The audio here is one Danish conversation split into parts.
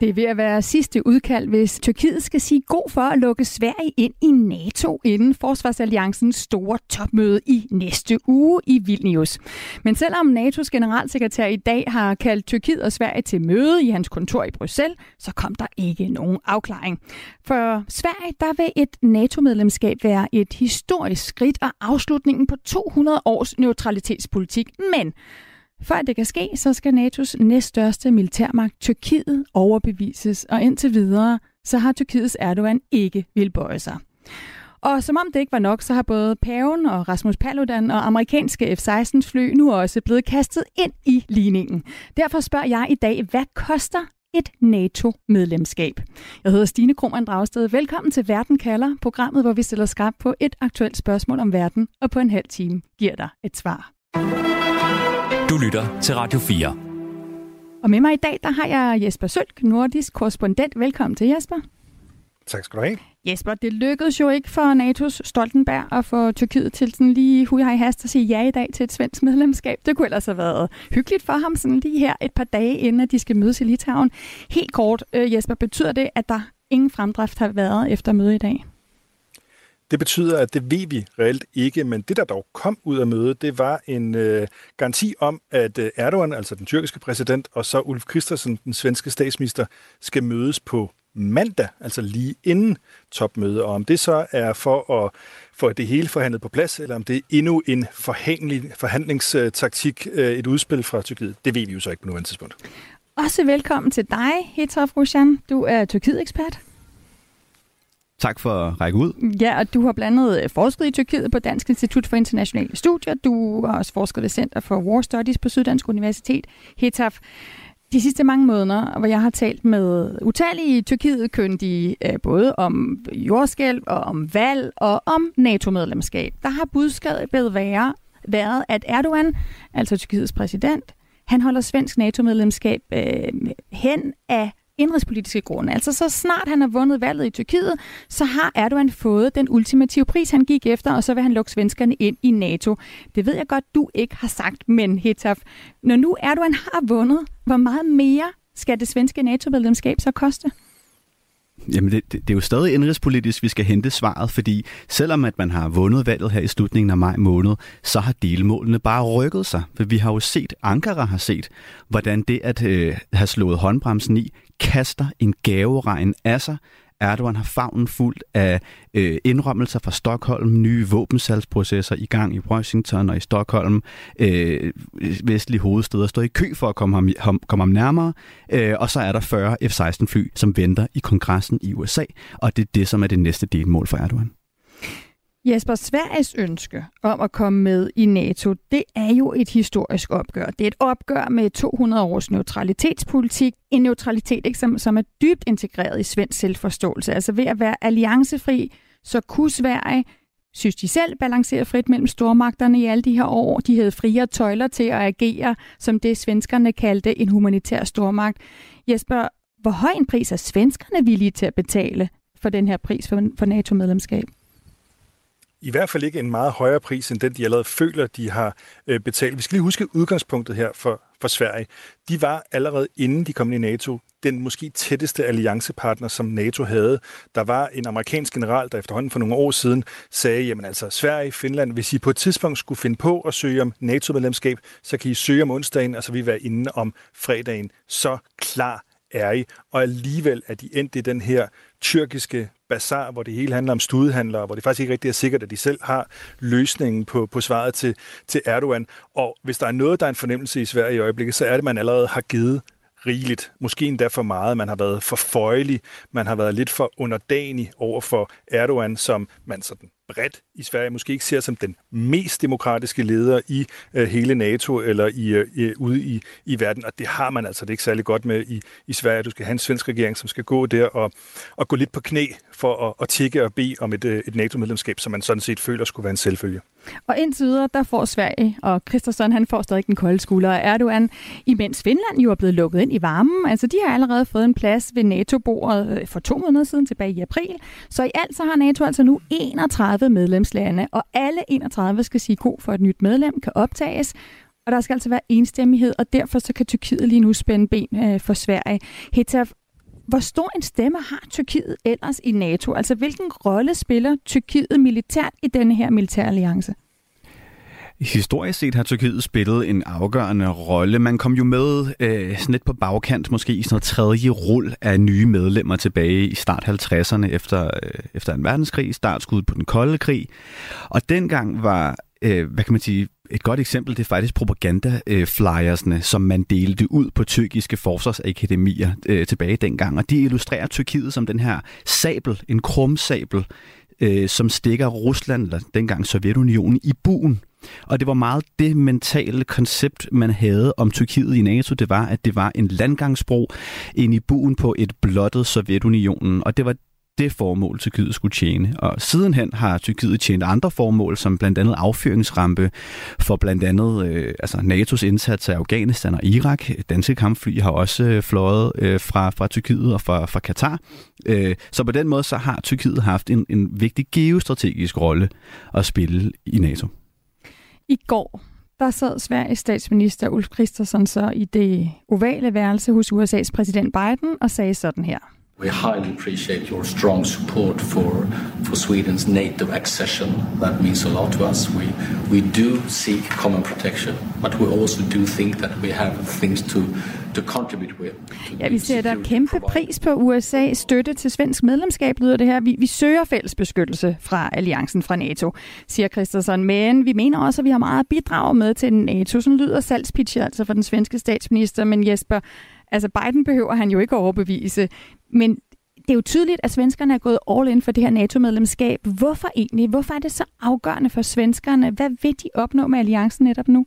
Det er ved at være sidste udkald, hvis Tyrkiet skal sige god for at lukke Sverige ind i NATO inden Forsvarsalliancens store topmøde i næste uge i Vilnius. Men selvom NATO's generalsekretær i dag har kaldt Tyrkiet og Sverige til møde i hans kontor i Bruxelles, så kom der ikke nogen afklaring. For Sverige, der vil et NATO-medlemskab være et historisk skridt og afslutningen på 200 års neutralitetspolitik. Men for at det kan ske, så skal NATO's næststørste militærmagt, Tyrkiet, overbevises, og indtil videre, så har Tyrkiets Erdogan ikke vil bøje sig. Og som om det ikke var nok, så har både paven og Rasmus Paludan og amerikanske F-16-fly nu også blevet kastet ind i ligningen. Derfor spørger jeg i dag, hvad koster et NATO-medlemskab. Jeg hedder Stine Krohmann Dragsted. Velkommen til Verden kalder, programmet, hvor vi stiller skarpt på et aktuelt spørgsmål om verden, og på en halv time giver dig et svar. Du lytter til Radio 4. Og med mig i dag, der har jeg Jesper Sølk, nordisk korrespondent. Velkommen til, Jesper. Tak skal du have. Jesper, det lykkedes jo ikke for NATO's Stoltenberg at få Tyrkiet til sådan lige hui i hast at sige ja i dag til et svensk medlemskab. Det kunne ellers have været hyggeligt for ham sådan lige her et par dage inden, at de skal mødes i Litauen. Helt kort, øh, Jesper, betyder det, at der ingen fremdrift har været efter mødet i dag? Det betyder, at det ved vi reelt ikke, men det, der dog kom ud af mødet, det var en øh, garanti om, at øh, Erdogan, altså den tyrkiske præsident, og så Ulf Christensen, den svenske statsminister, skal mødes på mandag, altså lige inden topmødet. Og om det så er for at få det hele forhandlet på plads, eller om det er endnu en forhandlingstaktik, øh, et udspil fra Tyrkiet, det ved vi jo så ikke på nuværende tidspunkt. Også velkommen til dig, Hitov Rusjan. Du er Tyrkiet-ekspert. Tak for at række ud. Ja, og du har blandt andet øh, forsket i Tyrkiet på Dansk Institut for Internationale Studier. Du har også forsket ved Center for War Studies på Syddansk Universitet, HETAF. De sidste mange måneder, hvor jeg har talt med utallige Tyrkiet-kyndige, øh, både om jordskælv og om valg og om NATO-medlemskab, der har budskabet været, været, at Erdogan, altså Tyrkiets præsident, han holder svensk NATO-medlemskab øh, hen af indrigspolitiske grunde. Altså så snart han har vundet valget i Tyrkiet, så har Erdogan fået den ultimative pris, han gik efter, og så vil han lukke svenskerne ind i NATO. Det ved jeg godt, du ikke har sagt, men Hetaf, når nu Erdogan har vundet, hvor meget mere skal det svenske NATO-medlemskab så koste? Jamen, det, det, det er jo stadig indrigspolitisk, vi skal hente svaret, fordi selvom at man har vundet valget her i slutningen af maj måned, så har delmålene bare rykket sig. For vi har jo set, Ankara har set, hvordan det at øh, have slået håndbremsen i, kaster en gaveregn af sig. Erdogan har favnen fuldt af øh, indrømmelser fra Stockholm, nye våbensalgsprocesser i gang i Washington og i Stockholm. Øh, vestlige hovedsteder står i kø for at komme ham, ham, komme ham nærmere. Øh, og så er der 40 F-16-fly, som venter i kongressen i USA. Og det er det, som er det næste delmål for Erdogan. Jesper, Sveriges ønske om at komme med i NATO, det er jo et historisk opgør. Det er et opgør med 200 års neutralitetspolitik. En neutralitet, ikke, som, som er dybt integreret i svensk selvforståelse. Altså ved at være alliancefri, så kunne Sverige, synes de selv, balancere frit mellem stormagterne i alle de her år. De havde friere tøjler til at agere, som det svenskerne kaldte en humanitær stormagt. Jesper, hvor høj en pris er svenskerne villige til at betale for den her pris for, for NATO-medlemskab? I hvert fald ikke en meget højere pris, end den, de allerede føler, de har øh, betalt. Vi skal lige huske udgangspunktet her for, for Sverige. De var allerede inden de kom ind i NATO den måske tætteste alliancepartner, som NATO havde. Der var en amerikansk general, der efterhånden for nogle år siden sagde, jamen altså Sverige, Finland, hvis I på et tidspunkt skulle finde på at søge om NATO-medlemskab, så kan I søge om onsdagen, og så vil vi være inde om fredagen. Så klar er I. Og alligevel er de endt i den her tyrkiske bazar, hvor det hele handler om studehandlere, hvor det faktisk ikke rigtig er sikkert, at de selv har løsningen på, på svaret til, til Erdogan. Og hvis der er noget, der er en fornemmelse i Sverige i øjeblikket, så er det, at man allerede har givet rigeligt. Måske endda for meget. Man har været for føjelig. Man har været lidt for underdanig over for Erdogan, som man sådan bredt i Sverige måske ikke ser som den mest demokratiske leder i øh, hele NATO eller i, øh, ude i, i verden. Og det har man altså det er ikke særlig godt med i, i Sverige. Du skal have en svensk regering, som skal gå der og, og gå lidt på knæ for at, at tikke og bede om et, øh, et NATO-medlemskab, som man sådan set føler skulle være en selvfølge. Og indtil videre, der får Sverige, og Kristersson han får stadig den kolde skulder af Erdogan, imens Finland jo er blevet lukket ind i varmen. Altså, de har allerede fået en plads ved NATO-bordet øh, for to måneder siden, tilbage i april. Så i alt så har NATO altså nu 31 medlemslande, og alle 31 skal sige god for et nyt medlem kan optages. Og der skal altså være enstemmighed, og derfor så kan Tyrkiet lige nu spænde ben øh, for Sverige. Hetaf, hvor stor en stemme har Tyrkiet ellers i NATO? Altså hvilken rolle spiller Tyrkiet militært i denne her militæralliance? Historisk set har Tyrkiet spillet en afgørende rolle. Man kom jo med øh, sådan lidt på bagkant, måske i sådan noget tredje rul af nye medlemmer tilbage i start 50'erne efter, øh, efter en verdenskrig, startskud på den kolde krig. Og dengang var, øh, hvad kan man sige, et godt eksempel, det er faktisk propaganda-flyersne, som man delte ud på tyrkiske forsvarsakademier øh, tilbage dengang. Og de illustrerer Tyrkiet som den her sabel, en krumsabel, øh, som stikker Rusland, eller dengang Sovjetunionen, i buen. Og det var meget det mentale koncept, man havde om Tyrkiet i NATO. Det var, at det var en landgangsbro ind i buen på et blottet Sovjetunionen. Og det var det formål, Tyrkiet skulle tjene. Og sidenhen har Tyrkiet tjent andre formål, som blandt andet affyringsrampe for blandt andet øh, altså NATO's indsats af Afghanistan og Irak. Danske kampfly har også øh, fløjet øh, fra, fra Tyrkiet og fra, fra Katar. Øh, så på den måde så har Tyrkiet haft en, en vigtig geostrategisk rolle at spille i NATO. I går der sad Sveriges statsminister Ulf Kristersson så i det ovale værelse hos USA's præsident Biden og sagde sådan her. We highly appreciate your strong support for, for Sweden's NATO accession. That means a lot to us. We, we do seek common protection, but we also do think that we have things to, to contribute with. Ja, vi sætter kæmpe pris på USA's støtte til svensk medlemskab, lyder det her. Vi, vi søger fælles beskyttelse fra alliancen fra NATO, siger Christensen. Men vi mener også, at vi har meget at bidrage med til NATO. Sådan lyder salgspitch altså for den svenske statsminister. Men Jesper, Altså Biden behøver han jo ikke at overbevise, men det er jo tydeligt, at svenskerne er gået all in for det her NATO-medlemskab. Hvorfor egentlig? Hvorfor er det så afgørende for svenskerne? Hvad vil de opnå med alliancen netop nu?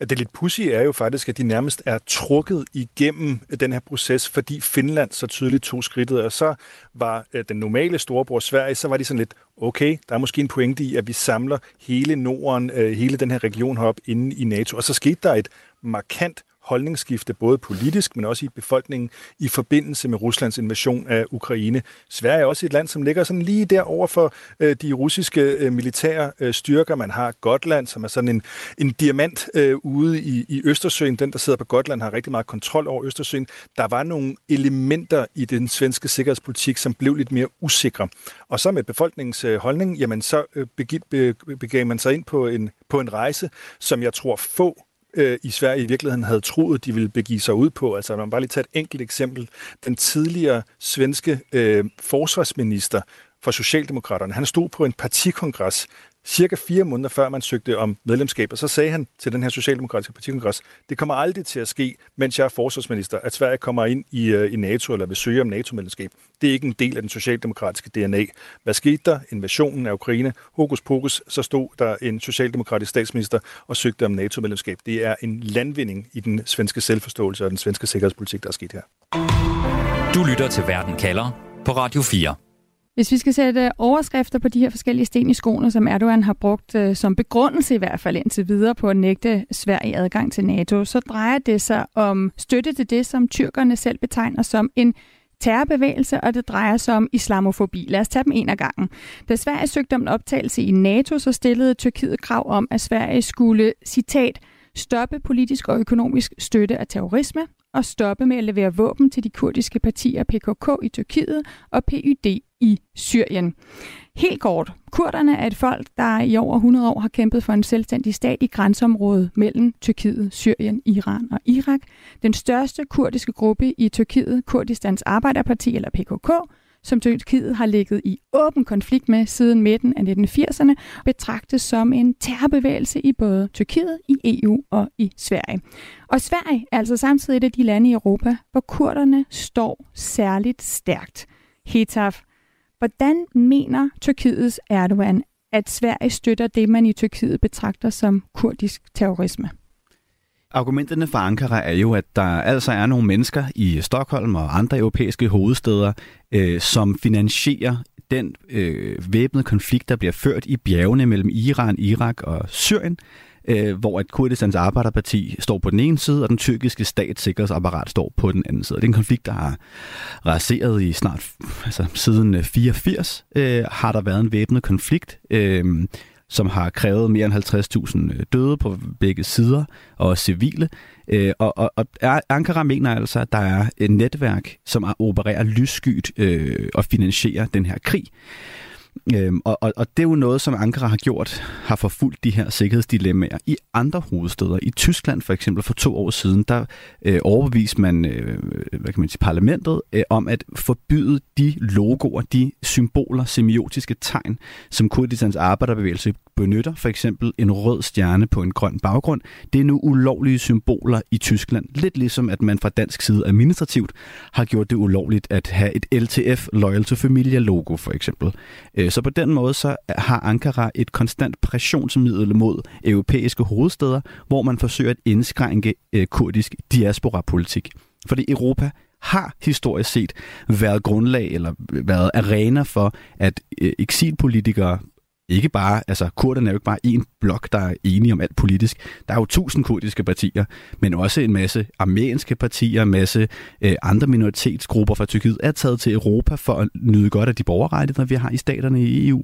At det lidt pussy er jo faktisk, at de nærmest er trukket igennem den her proces, fordi Finland så tydeligt tog skridtet, og så var øh, den normale storebror Sverige, så var de sådan lidt, okay, der er måske en pointe i, at vi samler hele Norden, øh, hele den her region herop inde i NATO, og så skete der et markant holdningsskifte, både politisk, men også i befolkningen, i forbindelse med Ruslands invasion af Ukraine. Sverige er også et land, som ligger sådan lige der over for øh, de russiske øh, militære øh, styrker. Man har Gotland, som er sådan en, en diamant øh, ude i, i Østersøen. Den, der sidder på Gotland, har rigtig meget kontrol over Østersøen. Der var nogle elementer i den svenske sikkerhedspolitik, som blev lidt mere usikre. Og så med befolkningens øh, holdning, jamen så øh, begav man sig ind på en, på en rejse, som jeg tror få øh, i Sverige i virkeligheden havde troet, de ville begive sig ud på. Altså, man bare lige tage et enkelt eksempel. Den tidligere svenske øh, forsvarsminister for Socialdemokraterne, han stod på en partikongres cirka fire måneder før man søgte om medlemskab, og så sagde han til den her socialdemokratiske partikongres, det kommer aldrig til at ske, mens jeg er forsvarsminister, at Sverige kommer ind i, uh, i NATO eller vil søge om NATO-medlemskab. Det er ikke en del af den socialdemokratiske DNA. Hvad skete der? Invasionen af Ukraine. Hokus pokus, så stod der en socialdemokratisk statsminister og søgte om NATO-medlemskab. Det er en landvinding i den svenske selvforståelse og den svenske sikkerhedspolitik, der er sket her. Du lytter til Verden kalder på Radio 4. Hvis vi skal sætte overskrifter på de her forskellige sten i skoene, som Erdogan har brugt øh, som begrundelse i hvert fald indtil videre på at nægte Sverige adgang til NATO, så drejer det sig om støtte til det, som tyrkerne selv betegner som en terrorbevægelse, og det drejer sig om islamofobi. Lad os tage dem en af gangen. Da Sverige søgte om en optagelse i NATO, så stillede Tyrkiet krav om, at Sverige skulle, citat, stoppe politisk og økonomisk støtte af terrorisme at stoppe med at levere våben til de kurdiske partier PKK i Tyrkiet og PYD i Syrien. Helt kort, kurderne er et folk, der i over 100 år har kæmpet for en selvstændig stat i grænseområdet mellem Tyrkiet, Syrien, Iran og Irak. Den største kurdiske gruppe i Tyrkiet, Kurdistans Arbejderparti eller PKK, som Tyrkiet har ligget i åben konflikt med siden midten af 1980'erne, betragtes som en terrorbevægelse i både Tyrkiet, i EU og i Sverige. Og Sverige er altså samtidig et af de lande i Europa, hvor kurderne står særligt stærkt. Hetaf, Hvordan mener Tyrkiets Erdogan, at Sverige støtter det, man i Tyrkiet betragter som kurdisk terrorisme? Argumenterne fra Ankara er jo, at der altså er nogle mennesker i Stockholm og andre europæiske hovedsteder, øh, som finansierer den øh, væbnede konflikt, der bliver ført i bjergene mellem Iran, Irak og Syrien, øh, hvor et Kurdistans Arbejderparti står på den ene side, og den tyrkiske statssikkerhedsapparat står på den anden side. Det er en konflikt, der har raseret i snart, altså siden øh, 84, øh, har der været en væbnet konflikt. Øh, som har krævet mere end 50.000 øh, døde på begge sider, og civile. Øh, og, og, og Ankara mener altså, at der er et netværk, som opererer lysskyt øh, og finansierer den her krig. Øhm, og, og, og det er jo noget, som Ankara har gjort, har forfulgt de her sikkerhedsdilemmaer i andre hovedsteder. I Tyskland for eksempel for to år siden, der øh, overbeviste man, øh, hvad kan man sige, parlamentet øh, om at forbyde de logoer, de symboler, semiotiske tegn, som Kurdistans arbejderbevægelse benytter. For eksempel en rød stjerne på en grøn baggrund. Det er nu ulovlige symboler i Tyskland. Lidt ligesom at man fra dansk side administrativt har gjort det ulovligt at have et LTF, Loyal to Familia logo for eksempel. Øh, Øh, så på den måde så har Ankara et konstant pressionsmiddel mod europæiske hovedsteder, hvor man forsøger at indskrænke øh, kurdisk diaspora-politik. Fordi Europa har historisk set været grundlag eller øh, været arena for, at eksilpolitikere ikke bare, altså kurderne er jo ikke bare en blok, der er enige om alt politisk. Der er jo tusind kurdiske partier, men også en masse armenske partier, en masse øh, andre minoritetsgrupper fra Tyrkiet er taget til Europa for at nyde godt af de borgerrettigheder, vi har i staterne i EU,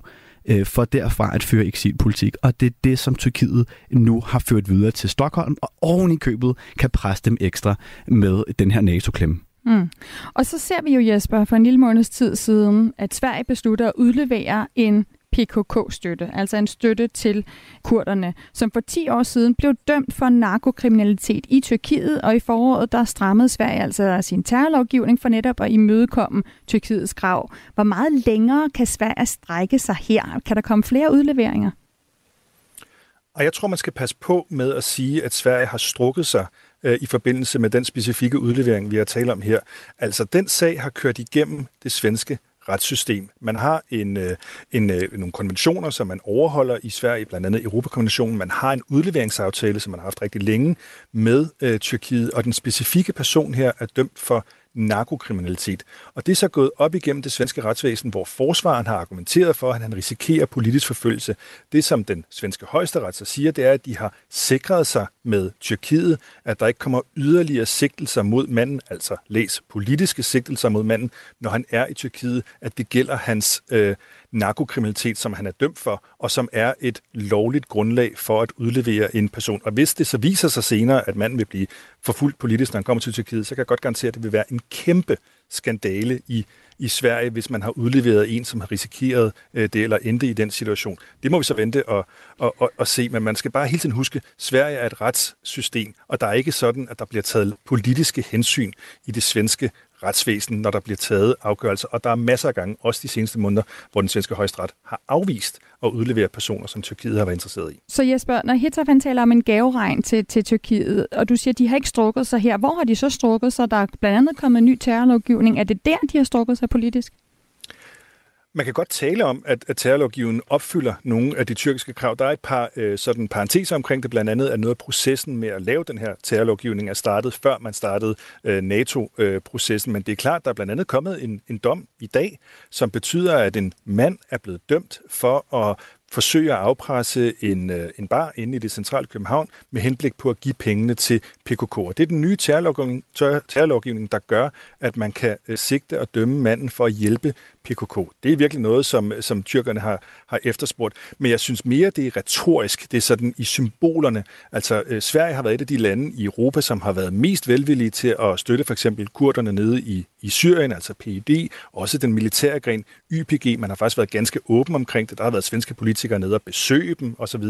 øh, for derfra at føre eksilpolitik. Og det er det, som Tyrkiet nu har ført videre til Stockholm, og oven i købet kan presse dem ekstra med den her NATO-klemme. Mm. Og så ser vi jo, Jesper, for en lille måneds tid siden, at Sverige beslutter at udlevere en PKK-støtte, altså en støtte til kurderne, som for 10 år siden blev dømt for narkokriminalitet i Tyrkiet, og i foråret der strammede Sverige altså sin terrorlovgivning for netop at imødekomme Tyrkiets krav. Hvor meget længere kan Sverige strække sig her? Kan der komme flere udleveringer? Og jeg tror, man skal passe på med at sige, at Sverige har strukket sig øh, i forbindelse med den specifikke udlevering, vi har talt om her. Altså, den sag har kørt igennem det svenske retssystem. Man har en, øh, en, øh, nogle konventioner, som man overholder i Sverige, blandt andet Europakonventionen. Man har en udleveringsaftale, som man har haft rigtig længe med øh, Tyrkiet, og den specifikke person her er dømt for narkokriminalitet. Og det er så gået op igennem det svenske retsvæsen, hvor forsvaren har argumenteret for, at han risikerer politisk forfølgelse. Det, som den svenske højesteret så siger, det er, at de har sikret sig med Tyrkiet, at der ikke kommer yderligere sigtelser mod manden, altså læs politiske sigtelser mod manden, når han er i Tyrkiet, at det gælder hans øh, narkokriminalitet, som han er dømt for, og som er et lovligt grundlag for at udlevere en person. Og hvis det så viser sig senere, at manden vil blive forfulgt politisk, når han kommer til Tyrkiet, så kan jeg godt garantere, at det vil være en kæmpe skandale i i Sverige, hvis man har udleveret en, som har risikeret øh, det eller endte i den situation. Det må vi så vente og, og, og, og se, men man skal bare hele tiden huske, at Sverige er et retssystem, og der er ikke sådan, at der bliver taget politiske hensyn i det svenske retsvæsen, når der bliver taget afgørelser. Og der er masser af gange, også de seneste måneder, hvor den svenske højesteret har afvist at udlevere personer, som Tyrkiet har været interesseret i. Så Jesper, når Hitler taler om en gaveregn til, til Tyrkiet, og du siger, at de har ikke strukket sig her, hvor har de så strukket sig? Der er blandt andet kommet en ny terrorlovgivning. Er det der, de har strukket sig politisk? Man kan godt tale om, at, at terrorlovgivningen opfylder nogle af de tyrkiske krav. Der er et par øh, sådan parenteser omkring det, blandt andet at noget af processen med at lave den her terrorlovgivning er startet, før man startede øh, NATO-processen. Men det er klart, der er blandt andet kommet en, en dom i dag, som betyder, at en mand er blevet dømt for at forsøge at afpresse en, øh, en bar inde i det centrale København med henblik på at give pengene til PKK. Og det er den nye terrorlovgivning, terrorlovgivning der gør, at man kan øh, sigte og dømme manden for at hjælpe PKK. Det er virkelig noget, som, øh, som tyrkerne har, har efterspurgt. Men jeg synes mere, det er retorisk. Det er sådan i symbolerne. Altså, øh, Sverige har været et af de lande i Europa, som har været mest velvillige til at støtte for eksempel kurderne nede i, i Syrien, altså PID, også den militære gren YPG. Man har faktisk været ganske åben omkring det. Der har været svenske politikere, politikere ned og besøge dem osv.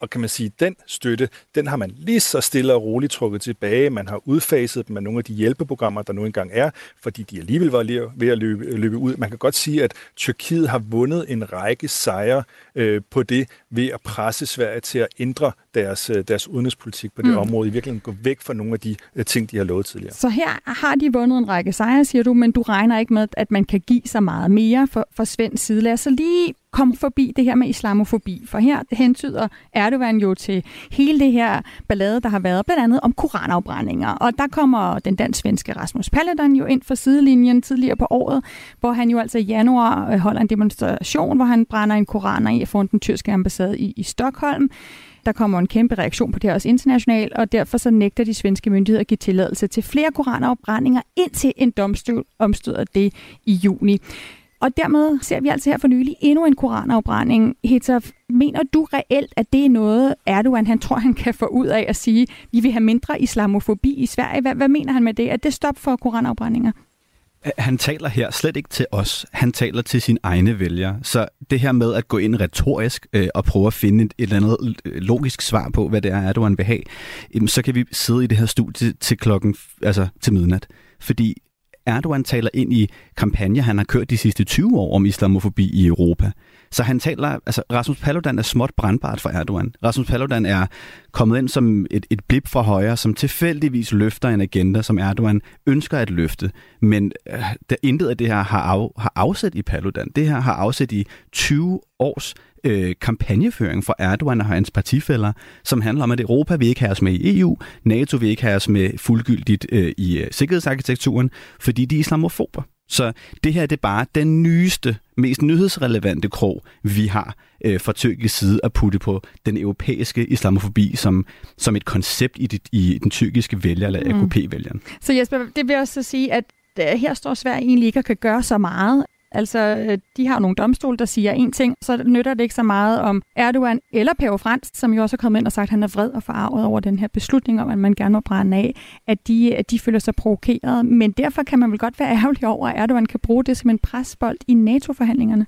Og kan man sige, den støtte, den har man lige så stille og roligt trukket tilbage. Man har udfaset dem af nogle af de hjælpeprogrammer, der nu engang er, fordi de alligevel var ved at løbe, løbe ud. Man kan godt sige, at Tyrkiet har vundet en række sejre øh, på det ved at presse Sverige til at ændre deres, øh, deres udenrigspolitik på det mm. område, i virkeligheden gå væk fra nogle af de øh, ting, de har lovet tidligere. Så her har de vundet en række sejre, siger du, men du regner ikke med, at man kan give så meget mere for, for svensk side. Lad os så lige kom forbi det her med islamofobi, for her hentyder Erdogan jo til hele det her ballade, der har været blandt andet om koranafbrændinger. Og der kommer den dansk-svenske Rasmus Paludan jo ind for sidelinjen tidligere på året, hvor han jo altså i januar øh, holder en demonstration, hvor han brænder en koran i foran den tyrkiske ambassade i, i Stockholm. Der kommer en kæmpe reaktion på det her også internationalt, og derfor så nægter de svenske myndigheder at give tilladelse til flere koranafbrændinger, indtil en domstol omstøder det i juni. Og dermed ser vi altså her for nylig endnu en koranafbrænding. Hetaf, mener du reelt, at det er noget, Erdogan han tror, han kan få ud af at sige, vi vil have mindre islamofobi i Sverige? Hvad, hvad mener han med det? Er det stop for koranafbrændinger? Han taler her slet ikke til os. Han taler til sine egne vælgere. Så det her med at gå ind retorisk øh, og prøve at finde et, et eller andet øh, logisk svar på, hvad det er, Erdogan vil have, øh, så kan vi sidde i det her studie til klokken, altså til midnat. Fordi Erdogan taler ind i kampagne, han har kørt de sidste 20 år om islamofobi i Europa. Så han taler, altså Rasmus Paludan er småt brandbart for Erdogan. Rasmus Paludan er kommet ind som et, et blip fra højre, som tilfældigvis løfter en agenda, som Erdogan ønsker at løfte. Men øh, der intet af det her har, af, har afsæt i Paludan. Det her har afsæt i 20 års øh, kampagneføring for Erdogan og hans partifælder, som handler om, at Europa vil ikke have os med i EU, NATO vil ikke have os med fuldgyldigt øh, i øh, sikkerhedsarkitekturen, fordi de er islamofober. Så det her det er bare den nyeste, mest nyhedsrelevante krog, vi har øh, fra tyrkisk side at putte på den europæiske islamofobi som, som et koncept i, det, i den tyrkiske vælger, eller mm. AKP-vælgeren. Så Jesper, det vil også sige, at øh, her står Sverige egentlig ikke og kan gøre så meget. Altså, øh, de har nogle domstol, der siger en ting, så nytter det ikke så meget om Erdogan eller Pave Frans, som jo også er kommet ind og sagt, at han er vred og forarvet over den her beslutning om, at man gerne må brænde af, at de, at de føler sig provokeret. Men derfor kan man vel godt være ærgerlig over, at Erdogan kan bruge det som en presbold i NATO-forhandlingerne.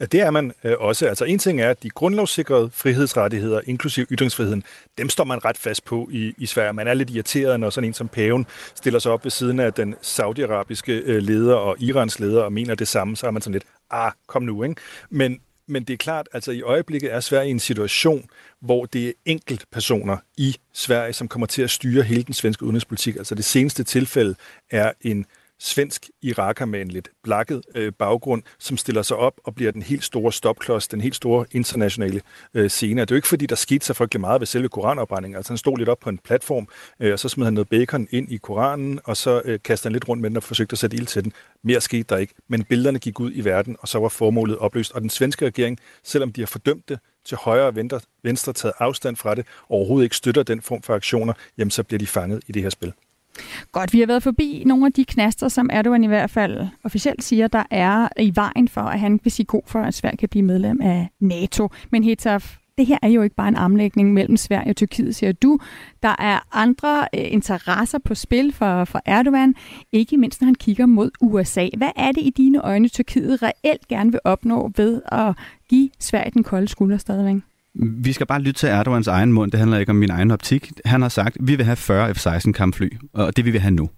Ja, det er man øh, også. Altså en ting er, at de grundlovssikrede frihedsrettigheder, inklusive ytringsfriheden, dem står man ret fast på i, i Sverige. Man er lidt irriteret, når sådan en som paven stiller sig op ved siden af den saudiarabiske øh, leder og Irans leder og mener det samme, så er man sådan lidt, ah, kom nu, ikke? Men, men det er klart, altså i øjeblikket er Sverige i en situation, hvor det er enkelt personer i Sverige, som kommer til at styre hele den svenske udenrigspolitik. Altså det seneste tilfælde er en svensk iraker med en lidt blakket øh, baggrund, som stiller sig op og bliver den helt store stopklods, den helt store internationale øh, scene. Det er jo ikke, fordi der skete så frygtelig meget ved selve koranopbrændingen. Altså han stod lidt op på en platform, øh, og så smed han noget bacon ind i koranen, og så øh, kastede han lidt rundt med den og forsøgte at sætte ild til den. Mere skete der ikke, men billederne gik ud i verden, og så var formålet opløst. Og den svenske regering, selvom de har fordømt det, til højre og venstre, venstre taget afstand fra det, og overhovedet ikke støtter den form for aktioner, jamen så bliver de fanget i det her spil. Godt, vi har været forbi nogle af de knaster, som Erdogan i hvert fald officielt siger, der er i vejen for, at han vil sige god for, at Sverige kan blive medlem af NATO. Men Hetaf, det her er jo ikke bare en armlægning mellem Sverige og Tyrkiet, siger du. Der er andre øh, interesser på spil for, for Erdogan, ikke mindst når han kigger mod USA. Hvad er det i dine øjne, Tyrkiet reelt gerne vil opnå ved at give Sverige den kolde skulder stadigvæk? Vi skal bare lytte til Erdogans egen mund. Det handler ikke om min egen optik. Han har sagt, at vi vil have 40 F-16 kampfly, og det vil vi have nu.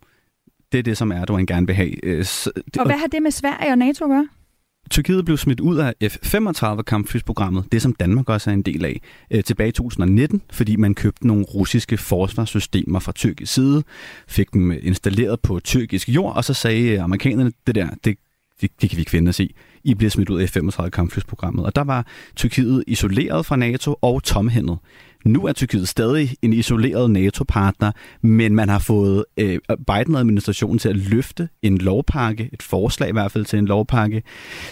Det er det, som Erdogan gerne vil have. Øh, og hvad har det med Sverige og NATO at gøre? Tyrkiet blev smidt ud af F-35 kampflysprogrammet, det som Danmark også er en del af, øh, tilbage i 2019, fordi man købte nogle russiske forsvarssystemer fra tyrkisk side, fik dem installeret på tyrkisk jord, og så sagde amerikanerne, det der, det, det, det kan vi ikke finde os i. I bliver smidt ud af F-35 kampflysprogrammet. Og der var Tyrkiet isoleret fra NATO og tomhændet. Nu er Tyrkiet stadig en isoleret NATO-partner, men man har fået øh, Biden-administrationen til at løfte en lovpakke, et forslag i hvert fald til en lovpakke,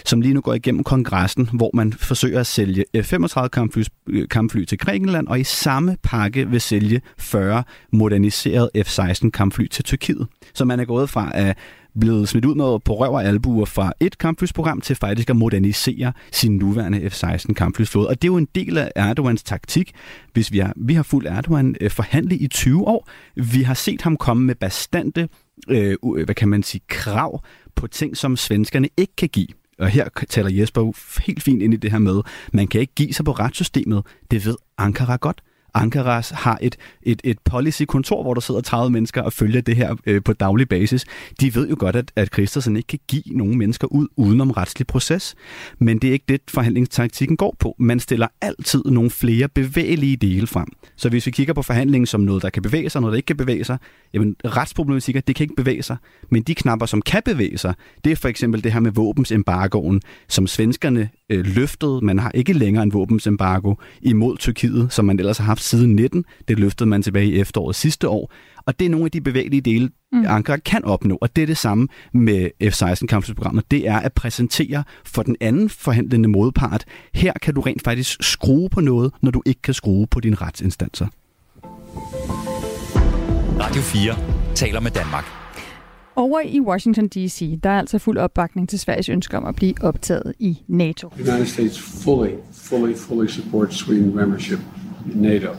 som lige nu går igennem kongressen, hvor man forsøger at sælge øh, F-35 kampfly, øh, kampfly til Grækenland, og i samme pakke vil sælge 40 moderniserede F-16 kampfly til Tyrkiet. Så man er gået fra at blevet smidt ud med på røv og albuer fra et kampflysprogram til faktisk at modernisere sin nuværende F-16 kampflysflåde. Og det er jo en del af Erdogans taktik. Hvis vi har, vi har fulgt Erdogan øh, forhandle i 20 år, vi har set ham komme med bastante, øh, øh, hvad kan man sige, krav på ting, som svenskerne ikke kan give og her taler Jesper jo helt fint ind i det her med, man kan ikke give sig på retssystemet. Det ved Ankara godt. Ankaras har et, et, et policy-kontor, hvor der sidder 30 mennesker og følger det her øh, på daglig basis. De ved jo godt, at, at Christensen ikke kan give nogen mennesker ud udenom retslig proces. Men det er ikke det, forhandlingstaktikken går på. Man stiller altid nogle flere bevægelige dele frem. Så hvis vi kigger på forhandlingen som noget, der kan bevæge sig, noget, der ikke kan bevæge sig, jamen retsproblematikker, det kan ikke bevæge sig. Men de knapper, som kan bevæge sig, det er for eksempel det her med våbensembargoen, som svenskerne øh, løftede. Man har ikke længere en våbensembargo imod Tyrkiet, som man ellers har haft siden 19. Det løftede man tilbage i efteråret sidste år. Og det er nogle af de bevægelige dele, mm. Ankara kan opnå. Og det er det samme med F-16-kampflyprogrammet. Det er at præsentere for den anden forhandlende modpart. Her kan du rent faktisk skrue på noget, når du ikke kan skrue på dine retsinstanser. Radio 4 taler med Danmark. Over i Washington D.C., der er altså fuld opbakning til Sveriges ønske om at blive optaget i NATO. The United States fully, fully, fully supports Sweden membership NATO.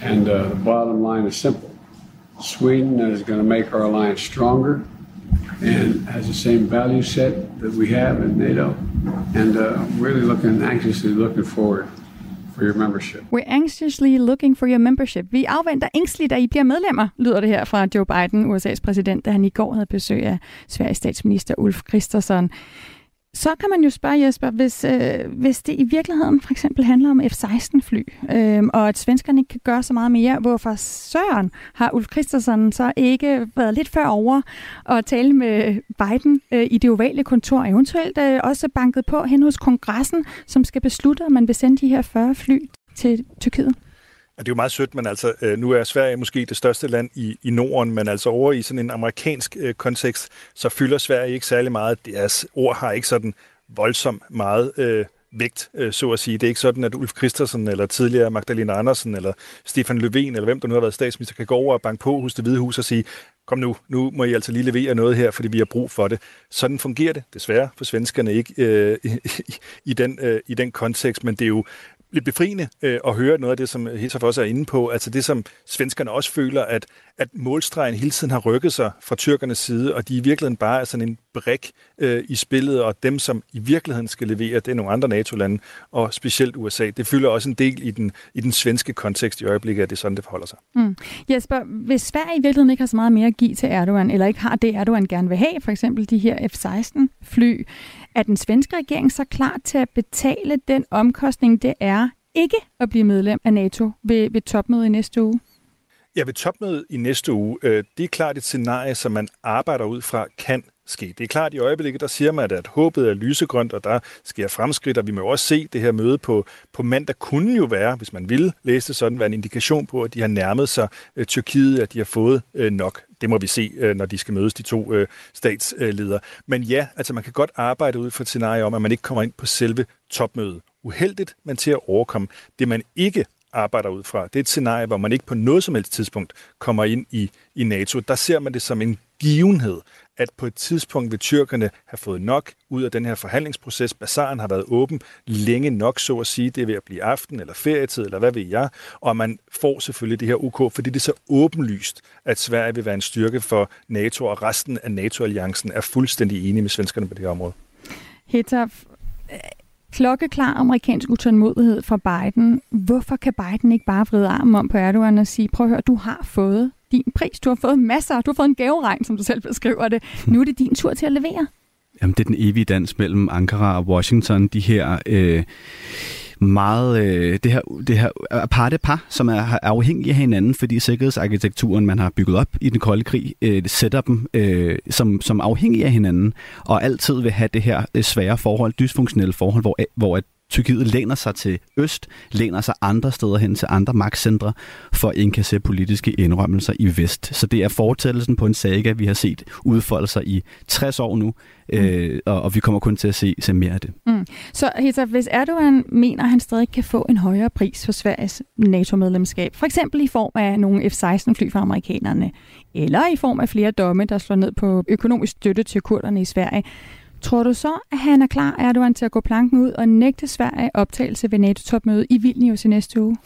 And uh, the bottom line is simple. Sweden is going to make our alliance stronger and has the same value set that we have in NATO. And uh, really looking, anxiously looking forward for your membership. We're anxiously looking for your membership. Vi afventer ængstligt, at I bliver medlemmer, lyder det her fra Joe Biden, USA's præsident, da han i går havde besøg af Sveriges statsminister Ulf Kristersson. Så kan man jo spørge Jesper, hvis, øh, hvis det i virkeligheden for eksempel handler om F-16-fly, øh, og at svenskerne ikke kan gøre så meget mere, hvorfor Søren har Ulf Christensen så ikke været lidt før over og tale med Biden øh, i det ovale kontor, eventuelt øh, også banket på hen hos kongressen, som skal beslutte, om man vil sende de her 40 fly til Tyrkiet? Det er jo meget sødt, men altså, øh, nu er Sverige måske det største land i, i Norden, men altså over i sådan en amerikansk øh, kontekst, så fylder Sverige ikke særlig meget. Deres ord har ikke sådan voldsomt meget øh, vægt, øh, så at sige. Det er ikke sådan, at Ulf Christensen eller tidligere Magdalena Andersen eller Stefan Löfven eller hvem der nu har været statsminister, kan gå over og banke på hos det hvide hus og sige, kom nu, nu må I altså lige levere noget her, fordi vi har brug for det. Sådan fungerer det desværre for svenskerne ikke øh, i, i, den, øh, i den kontekst, men det er jo lidt befriende øh, at høre noget af det, som Hilshoff også er inde på. Altså det, som svenskerne også føler, at, at målstregen hele tiden har rykket sig fra tyrkernes side, og de i virkeligheden bare er sådan en brik øh, i spillet, og dem, som i virkeligheden skal levere, det er nogle andre NATO-lande, og specielt USA. Det fylder også en del i den, i den svenske kontekst i øjeblikket, at det er sådan, det forholder sig. Mm. Jesper, hvis Sverige i virkeligheden ikke har så meget mere at give til Erdogan, eller ikke har det, Erdogan gerne vil have, for eksempel de her F-16-fly, er den svenske regering så klar til at betale den omkostning, det er ikke at blive medlem af NATO ved, ved topmødet i næste uge? Ja, ved topmødet i næste uge, øh, det er klart et scenarie, som man arbejder ud fra, kan ske. Det er klart, at i øjeblikket, der siger man, at håbet er lysegrønt, og der sker fremskridt, og vi må også se det her møde på, på mandag kunne jo være, hvis man ville læse det sådan, være en indikation på, at de har nærmet sig øh, Tyrkiet, at de har fået øh, nok. Det må vi se, øh, når de skal mødes, de to øh, statsledere. Men ja, altså man kan godt arbejde ud fra et scenarie om, at man ikke kommer ind på selve topmødet. Uheldigt, men til at overkomme. Det man ikke arbejder ud fra. Det er et scenarie, hvor man ikke på noget som helst tidspunkt kommer ind i, i NATO. Der ser man det som en givenhed, at på et tidspunkt vil tyrkerne have fået nok ud af den her forhandlingsproces. Bazaren har været åben længe nok, så at sige. Det er ved at blive aften eller ferietid, eller hvad ved jeg. Og man får selvfølgelig det her UK, fordi det er så åbenlyst, at Sverige vil være en styrke for NATO, og resten af NATO-alliancen er fuldstændig enige med svenskerne på det her område. Hitaf, klokkeklar amerikansk utålmodighed fra Biden. Hvorfor kan Biden ikke bare vride armen om på Erdogan og sige, prøv at høre, du har fået din pris. Du har fået masser. Du har fået en gaveregn, som du selv beskriver det. Nu er det din tur til at levere. Jamen, det er den evige dans mellem Ankara og Washington. De her... Øh meget øh, det her, det her aparte par, som er, er afhængige af hinanden, fordi sikkerhedsarkitekturen, man har bygget op i den kolde krig, øh, sætter dem øh, som, som afhængige af hinanden, og altid vil have det her øh, svære forhold, dysfunktionelle forhold, hvor, hvor at Tyrkiet læner sig til øst, læner sig andre steder hen til andre magtcentre for at indkasse politiske indrømmelser i vest. Så det er fortællelsen på en saga, vi har set udfolde sig i 60 år nu, mm. øh, og, og vi kommer kun til at se, se mere af det. Mm. Så Hita, hvis Erdogan mener, at han stadig kan få en højere pris for Sveriges NATO-medlemskab, for eksempel i form af nogle F-16-fly fra amerikanerne, eller i form af flere domme, der slår ned på økonomisk støtte til kurderne i Sverige, Tror du så, at han er klar, Erdogan, til at gå planken ud og nægte Sverige optagelse ved NATO-topmødet i Vilnius i næste uge?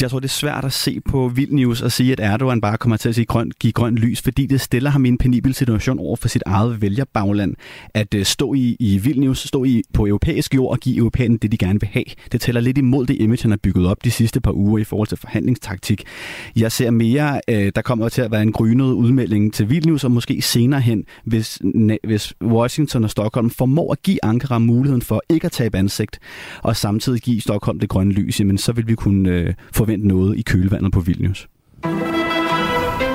Jeg tror, det er svært at se på Vilnius og sige, at Erdogan bare kommer til at sige grøn, give grøn lys, fordi det stiller ham i en penibel situation over for sit eget vælgerbagland. At øh, stå i, i Vilnius, stå i, på europæisk jord og give europæerne det, de gerne vil have. Det tæller lidt imod det image, han har bygget op de sidste par uger i forhold til forhandlingstaktik. Jeg ser mere, øh, der kommer til at være en grynet udmelding til Vilnius, og måske senere hen, hvis, hvis Washington og Stockholm formår at give Ankara muligheden for ikke at tabe ansigt, og samtidig give Stockholm det grønne lys, jamen så vil vi kunne øh, forvente noget i kølvandet på Vilnius.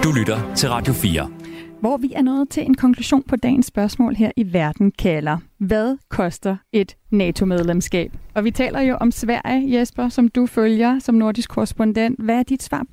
Du lytter til Radio 4. Hvor vi er nået til en konklusion på dagens spørgsmål her i Verden kalder. Hvad koster et NATO-medlemskab? Og vi taler jo om Sverige, Jesper, som du følger som nordisk korrespondent. Hvad er dit svar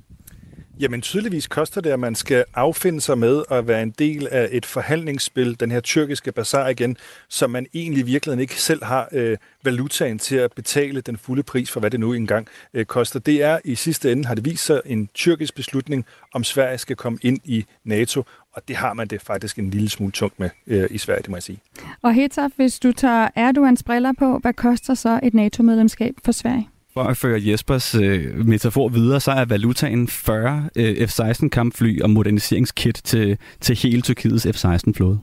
Jamen tydeligvis koster det, at man skal affinde sig med at være en del af et forhandlingsspil, den her tyrkiske bazar igen, som man egentlig i virkeligheden ikke selv har øh, valutaen til at betale den fulde pris for, hvad det nu engang øh, koster. Det er i sidste ende, har det vist sig, en tyrkisk beslutning, om Sverige skal komme ind i NATO, og det har man det faktisk en lille smule tungt med øh, i Sverige, det må jeg sige. Og Hetaf, hvis du tager Erdogans briller på, hvad koster så et NATO-medlemskab for Sverige? For at føre Jespers øh, metafor videre, så er valutaen 40 øh, F-16 kampfly og moderniseringskit til, til hele Tyrkiets F-16-flåde.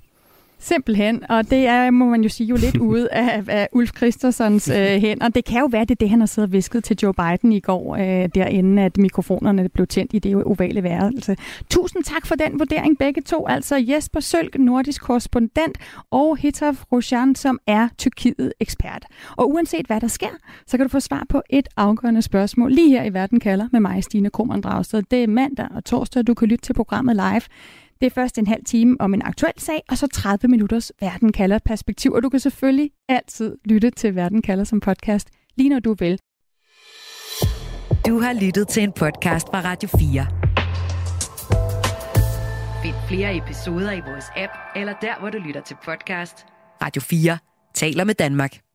Simpelthen, og det er, må man jo sige, jo lidt ude af, af Ulf Christensens øh, hænder. Det kan jo være, det er det, han har siddet og visket til Joe Biden i går, øh, derinde, at mikrofonerne blev tændt i det ovale værelse. Tusind tak for den vurdering, begge to. Altså Jesper Sølk, nordisk korrespondent, og Hitaf Roshan, som er Tyrkiet-ekspert. Og uanset hvad der sker, så kan du få svar på et afgørende spørgsmål lige her i Verden kalder med mig, Stine Krohmann Dragsted. Det er mandag og torsdag, du kan lytte til programmet live. Det er først en halv time om en aktuel sag, og så 30 minutters Verden kalder perspektiv. Og du kan selvfølgelig altid lytte til Verden kalder som podcast, lige når du vil. Du har lyttet til en podcast fra Radio 4. Find flere episoder i vores app, eller der, hvor du lytter til podcast. Radio 4 taler med Danmark.